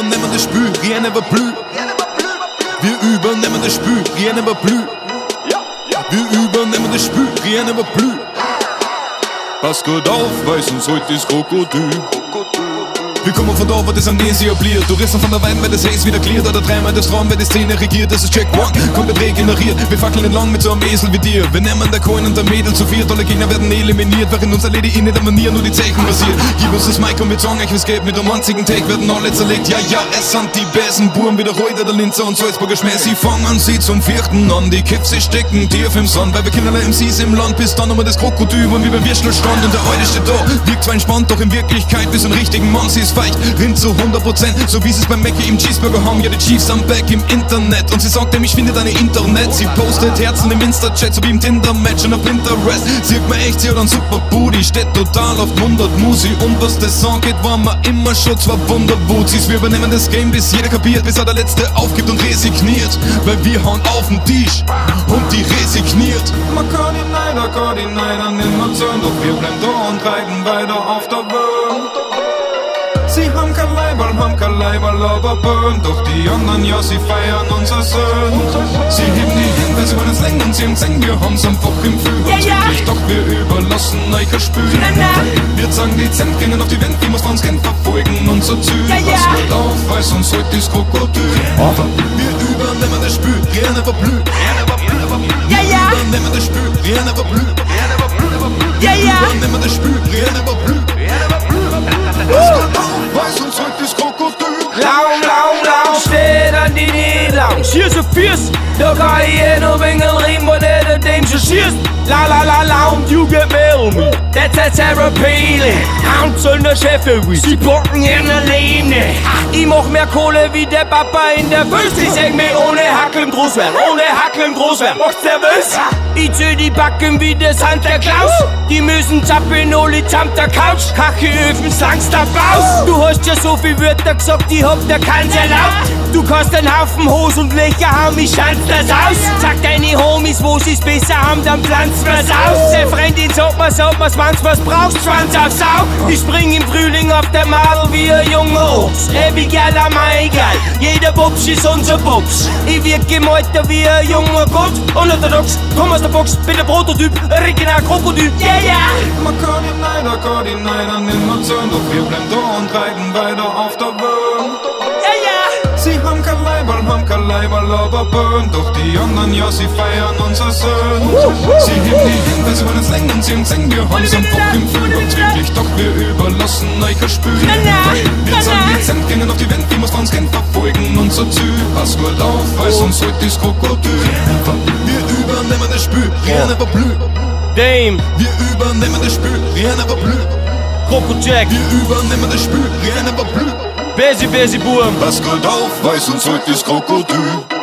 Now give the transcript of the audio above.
übernehmen das Spiel, rien ne va plus. Wir übernehmen das Spiel, rien ne va plus. Wir übernehmen das Spiel, rien ne va plus. Pass gut auf, weil sonst heute ist Krokodil. Wir kommen von da, wo das Amnesia bliert. Du rissen von der Wein, weil das Haze wieder cleart. Oder dreimal das Traum, weil die Szene regiert. Das ist Check One, komplett regeneriert. Wir fackeln entlang mit so einem Esel wie dir. Wir nehmen der Coin und der Mädel zu viert. Alle Gegner werden eliminiert, während unser Lady in der Manier nur die Zeichen rasiert. Gib uns das Mic und wir sagen euch, was geht. Mit einem einzigen Take werden alle zerlegt. Ja, ja, es sind die besten Buren wie der Reuter, der Linzer und Salzburger Schmäh. Sie fangen sie zum Vierten an. Die Kipse stecken tief im Sand, weil wir kennen alle MCs im Land. Bis dann nochmal das Krokodil und wie beim Würstelstand. Und der Alte steht da, wirkt zwar entspannt, doch in Wirklichkeit, wir sind richtigen Mann, sie ist feicht. Rinnt zu 100%, so wie es beim Mackie im Cheeseburger haben. Ja, die Chiefs am Back im Internet. Und sie sagt ihm, ich finde deine Internet. Sie postet Herzen im Insta-Chat, so wie im Tinder-Match und auf Pinterest. Sieht mir echt, sie hat einen super Booty, steht total auf 100 Musi. Und was das angeht, waren wir immer schon zwei Wunderwutzis. Wir übernehmen das Game, bis jeder kapiert, bis er der Letzte aufgibt und resigniert. Weil wir hauen auf den Tisch und die resigniert. Man kann ihn leider, kann ihn leider nimmer zählen, doch wir bleiben da und reiten weiter auf der Welt. Sie haben kein Leiberl, haben kein Leiberl, aber burn. Doch die anderen, ja, sie feiern unser Söhn. Sie heben die weil sie wollen es und sie singen, wir haben's einfach im Gefühl. Ja, ja. Doch wir überlassen euch ein Spiel. Na, na. Wir sagen, die Zent gingen auf die Wand, die muss uns Kind verfolgen, unser Ziel. Ja, ja. Pass gut auf, weil sonst heute ist Krokodil. Wir übernehmen das Spiel, rien ne va plus. Ja, ja. Wir übernehmen das Spiel, rien ne va plus. Ja, ja. Wir übernehmen das Spiel, rien ne va plus. Hier ist ein Fierce, da kann ich hier noch wegen reden, wo der der Danger schießt. La la la lounge, you get me me. That's a therapy. Hound soll der Chef wie Sie bocken in der Lehne. Ich mach mehr Kohle wie der Papa in der Wüste. Ich sag mir ohne Hackeln groß werden, ohne Hackeln groß werden. Macht's nervös? Ich zähl die Backen wie der Santa Claus. Die müssen zappeln, alle samt der Couch. Kacheöfen, langst der Baus. Du hast ja so viel Wörter gesagt, ich hab der keins erlaubt. Du kannst einen Haufen Hose und Löcher haben, ich schanz das aus. Sag deine Homies, wo sie's besser haben, dann pflanzt was aus. Der Freundin sagt mir, sagt mir's, wann's was brauchst, Schwanz aufs Auge. Ich spring im Frühling auf der Madel wie ein junger. Ewig egal, mir egal, jeder Bubsch ist unser Bubsch. Ich wirk gemalter wie ein junger Gott. Unorthodox, komm aus der Box, bin der Prototyp, original Krokodil. Yeah, yeah! Man kann ihn leider, kann ihn leider nimmer zählen, doch wir bleiben da und reiten weiter auf der Welt. Sie haben kein Leiberl, kein aber burn. Doch die anderen, ja, sie feiern unser Söhn. Sie heben die weil sie wollen es länger und sie singen, wir haben's am Bock im. Und wirklich, doch wir überlassen euch ein Spiel. Na, na, Wir na, sagen, na. die Zent gingen auf die Wand, die muss uns Kind verfolgen. Unser Ziel, pass gut auf, weil sonst heute ist Krokodil. Wir übernehmen das Spiel, rien va plus. Dame, Wir übernehmen das Spiel, rien va plus. Krokojack, Wir übernehmen das Spiel, rien ne va Burm. Pass gut auf, weil sonst heute ist Krokodil.